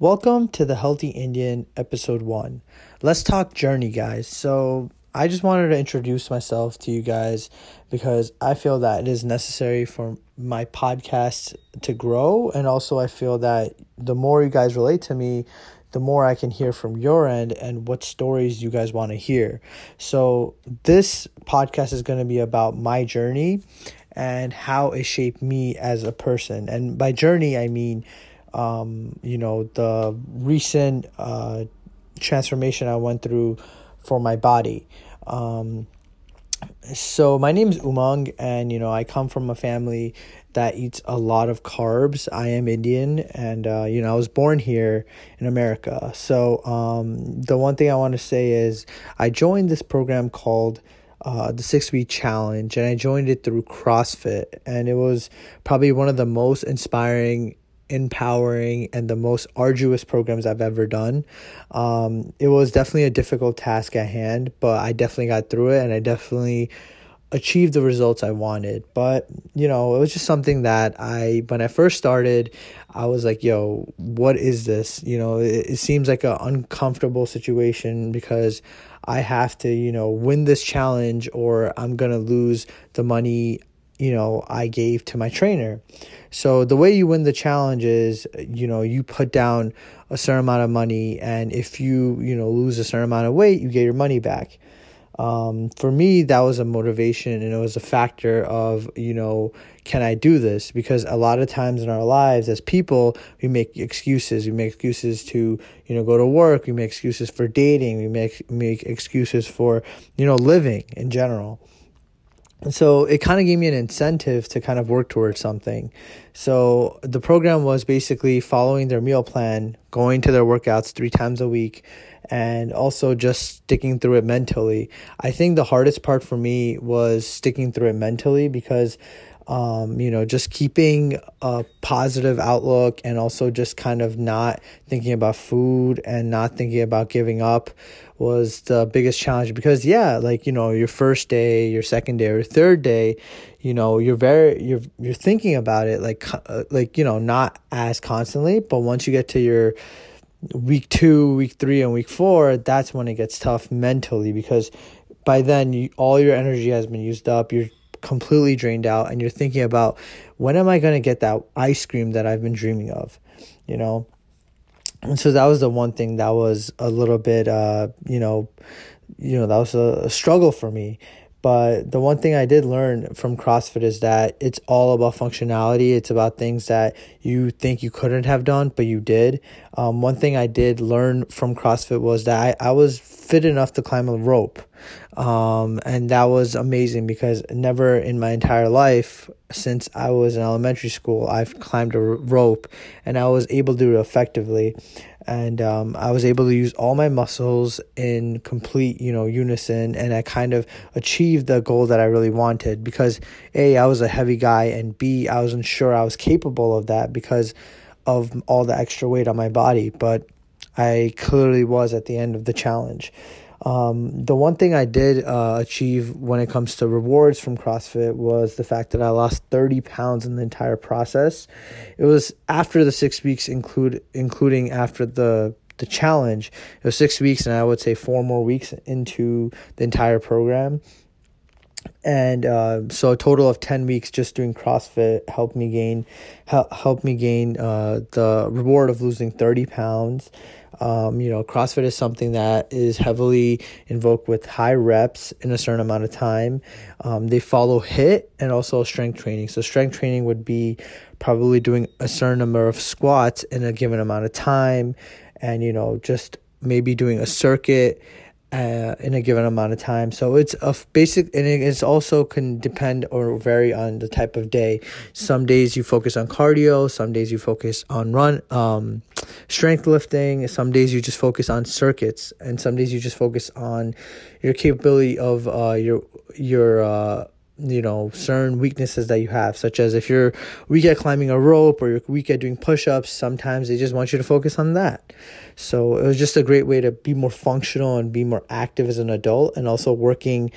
Welcome to the Healthy Indian episode 1. Let's talk journey, guys. So, I just wanted to introduce myself to you guys because I feel that it is necessary for my podcast to grow and also I feel that the more you guys relate to me, the more I can hear from your end and what stories you guys want to hear. So, this podcast is going to be about my journey and how it shaped me as a person. And by journey, I mean, um, you know, the recent uh, transformation I went through for my body. Um, so my name is Umang, and you know I come from a family that eats a lot of carbs. I am Indian, and uh, you know I was born here in America. So um, the one thing I want to say is I joined this program called uh, the six week challenge, and I joined it through CrossFit, and it was probably one of the most inspiring empowering and the most arduous programs I've ever done. Um, it was definitely a difficult task at hand, but I definitely got through it and I definitely achieved the results I wanted. But, you know, it was just something that I, when I first started, I was like, yo, what is this? You know, it, it seems like an uncomfortable situation because I have to, you know, win this challenge or I'm going to lose the money you know I gave to my trainer. So the way you win the challenge is, you know, you put down a certain amount of money, and if you you know lose a certain amount of weight, you get your money back. Um, for me, that was a motivation, and it was a factor of you know, can I do this? Because a lot of times in our lives, as people, we make excuses. We make excuses to you know go to work. We make excuses for dating. We make make excuses for you know living in general. So it kind of gave me an incentive to kind of work towards something. So the program was basically following their meal plan, going to their workouts three times a week, and also just sticking through it mentally. I think the hardest part for me was sticking through it mentally because um, you know, just keeping a positive outlook and also just kind of not thinking about food and not thinking about giving up was the biggest challenge because yeah, like, you know, your first day, your second day or third day, you know, you're very you're you're thinking about it like uh, like, you know, not as constantly, but once you get to your week 2, week 3 and week 4, that's when it gets tough mentally because by then you, all your energy has been used up. You're completely drained out and you're thinking about when am I going to get that ice cream that I've been dreaming of, you know? And so that was the one thing that was a little bit, uh, you know, you know, that was a, a struggle for me. But the one thing I did learn from CrossFit is that it's all about functionality. It's about things that you think you couldn't have done, but you did. Um, one thing I did learn from CrossFit was that I, I was fit enough to climb a rope. Um, and that was amazing because never in my entire life since I was in elementary school, I've climbed a rope and I was able to do it effectively and um, I was able to use all my muscles in complete, you know, unison, and I kind of achieved the goal that I really wanted because a I was a heavy guy, and b I wasn't sure I was capable of that because of all the extra weight on my body, but I clearly was at the end of the challenge. Um, the one thing I did uh, achieve when it comes to rewards from CrossFit was the fact that I lost 30 pounds in the entire process. It was after the six weeks, include including after the the challenge. It was six weeks, and I would say four more weeks into the entire program. And uh, so a total of 10 weeks just doing CrossFit helped me gain help, helped me gain uh, the reward of losing 30 pounds. Um, you know, CrossFit is something that is heavily invoked with high reps in a certain amount of time. Um, they follow HIIT and also strength training. So, strength training would be probably doing a certain number of squats in a given amount of time, and you know, just maybe doing a circuit uh, in a given amount of time. So it's a basic, and it's also can depend or vary on the type of day. Some days you focus on cardio, some days you focus on run, um, strength lifting. Some days you just focus on circuits, and some days you just focus on your capability of uh, your your uh, you know certain weaknesses that you have such as if you're weak at climbing a rope or you're weak at doing push-ups sometimes they just want you to focus on that so it was just a great way to be more functional and be more active as an adult and also working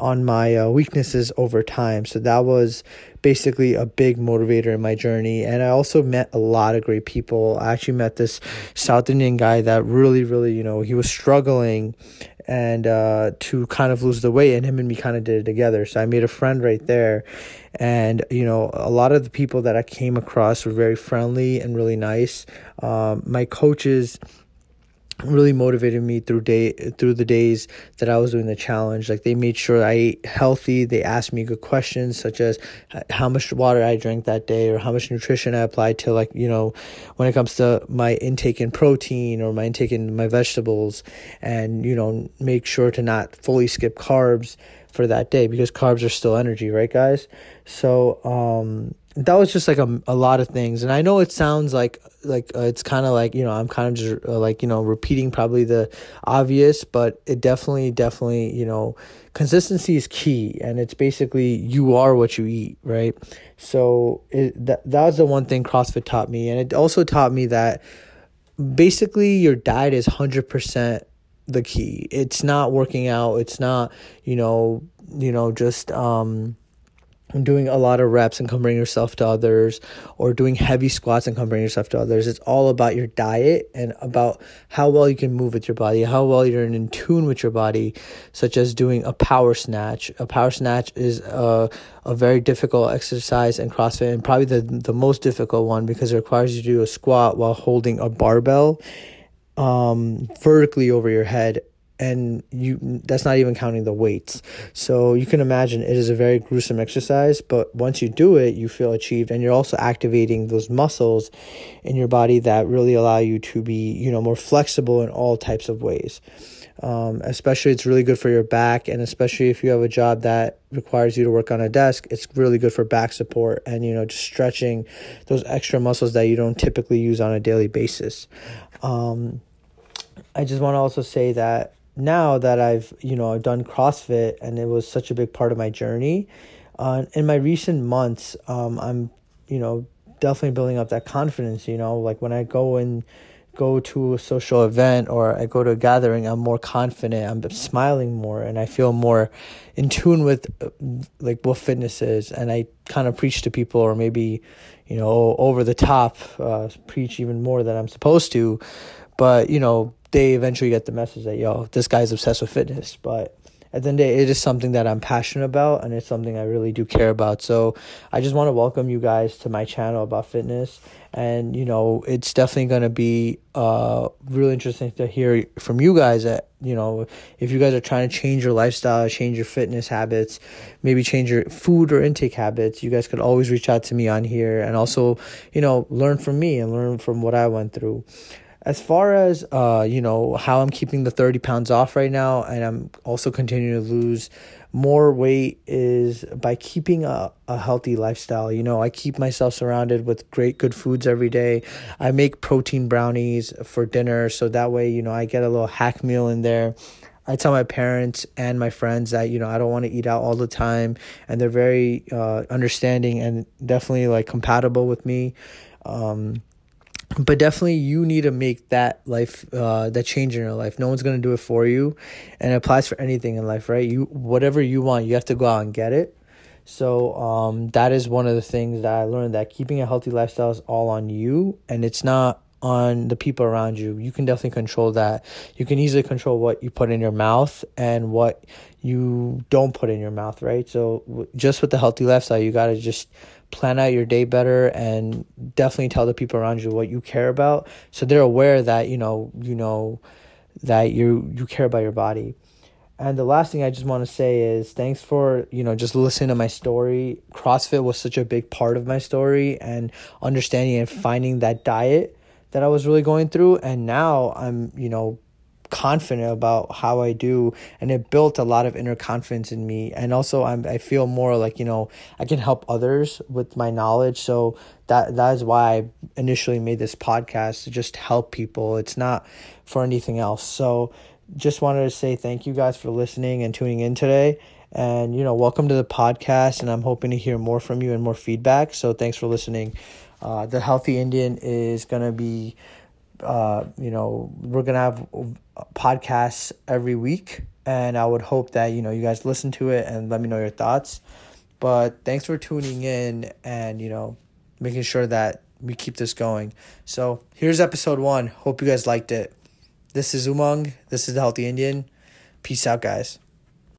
on my uh, weaknesses over time. So that was basically a big motivator in my journey. And I also met a lot of great people. I actually met this South Indian guy that really, really, you know, he was struggling and uh, to kind of lose the weight, and him and me kind of did it together. So I made a friend right there, and you know, a lot of the people that I came across were very friendly and really nice. Um, my coaches really motivated me through day through the days that I was doing the challenge. Like they made sure I ate healthy. They asked me good questions such as how much water I drank that day or how much nutrition I applied to like, you know, when it comes to my intake in protein or my intake in my vegetables and, you know, make sure to not fully skip carbs for that day because carbs are still energy, right guys? So, um that was just like a, a lot of things. And i know it sounds like like uh, it's kind of like you know i'm kind of just uh, like you know repeating probably the obvious but it definitely definitely you know consistency is key. And it's basically you are what you eat right? So it, that, that was the one thing crossfit taught me. And it also taught me that basically your diet is 100% the key. It's not working out. It's not you know you know just um doing a lot of reps and comparing yourself to others or doing heavy squats and comparing yourself to others. It's all about your diet and about how well you can move with your body how well you're in tune with your body such as doing a power snatch. A power snatch is a, a very difficult exercise in crossfit and probably the, the most difficult one because it requires you to do a squat while holding a barbell um, vertically over your head and you that's not even counting the weights. So you can imagine it is a very gruesome exercise but once you do it you feel achieved and you're also activating those muscles in your body that really allow you to be you know more flexible in all types of ways. Um, especially it's really good for your back and especially if you have a job that requires you to work on a desk it's really good for back support and you know just stretching those extra muscles that you don't typically use on a daily basis um, i just want to also say that now that I've you know I've done CrossFit and it was such a big part of my journey, uh, in my recent months, um, I'm you know definitely building up that confidence. You know, like when I go and go to a social event or I go to a gathering, I'm more confident. I'm smiling more, and I feel more in tune with like what fitness is. And I kind of preach to people, or maybe you know over the top, uh, preach even more than I'm supposed to. But you know, they eventually get the message that yo, this guy's obsessed with fitness. But at the end the day, it is something that I'm passionate about and it's something I really do care about. So I just want to welcome you guys to my channel about fitness. And, you know, it's definitely going to be uh, really interesting to hear from you guys that, you know, if you guys are trying to change your lifestyle, change your fitness habits, maybe change your food or intake habits, you guys could always reach out to me on here and also, you know, learn from me and learn from what I went through as far as uh, you know how i'm keeping the 30 pounds off right now and i'm also continuing to lose more weight is by keeping a, a healthy lifestyle. You know i keep myself surrounded with great good foods every day. I make protein brownies for dinner so that way you know i get a little hack meal in there. I tell my parents and my friends that you know I don't want to eat out all the time, and they're very uh, understanding and definitely like compatible with me. Um, but definitely you need to make that life uh, that change in your life. No one's going to do it for you and it applies for anything in life right? You whatever you want you have to go out and get it. So um, that is one of the things that i learned that keeping a healthy lifestyle is all on you and it's not on the people around you. You can definitely control that. You can easily control what you put in your mouth and what you don't put in your mouth right? So just with the healthy lifestyle you got to just plan out your day better and definitely tell the people around you what you care about so they're aware that you know you know that you you care about your body. And the last thing i just want to say is thanks for you know just listening to my story. Crossfit was such a big part of my story and understanding and finding that diet that i was really going through and now i'm you know confident about how I do and it built a lot of inner confidence in me and also I'm I feel more like you know I can help others with my knowledge so that that is why I initially made this podcast to just help people. It's not for anything else. So just wanted to say thank you guys for listening and tuning in today and you know welcome to the podcast and I'm hoping to hear more from you and more feedback. So thanks for listening uh, the healthy Indian is to be uh, you know, we're gonna have podcasts every week, and I would hope that you know you guys listen to it and let me know your thoughts. But thanks for tuning in and you know making sure that we keep this going. So here's episode one. Hope you guys liked it. This is Umang. This is the Healthy Indian. Peace out, guys.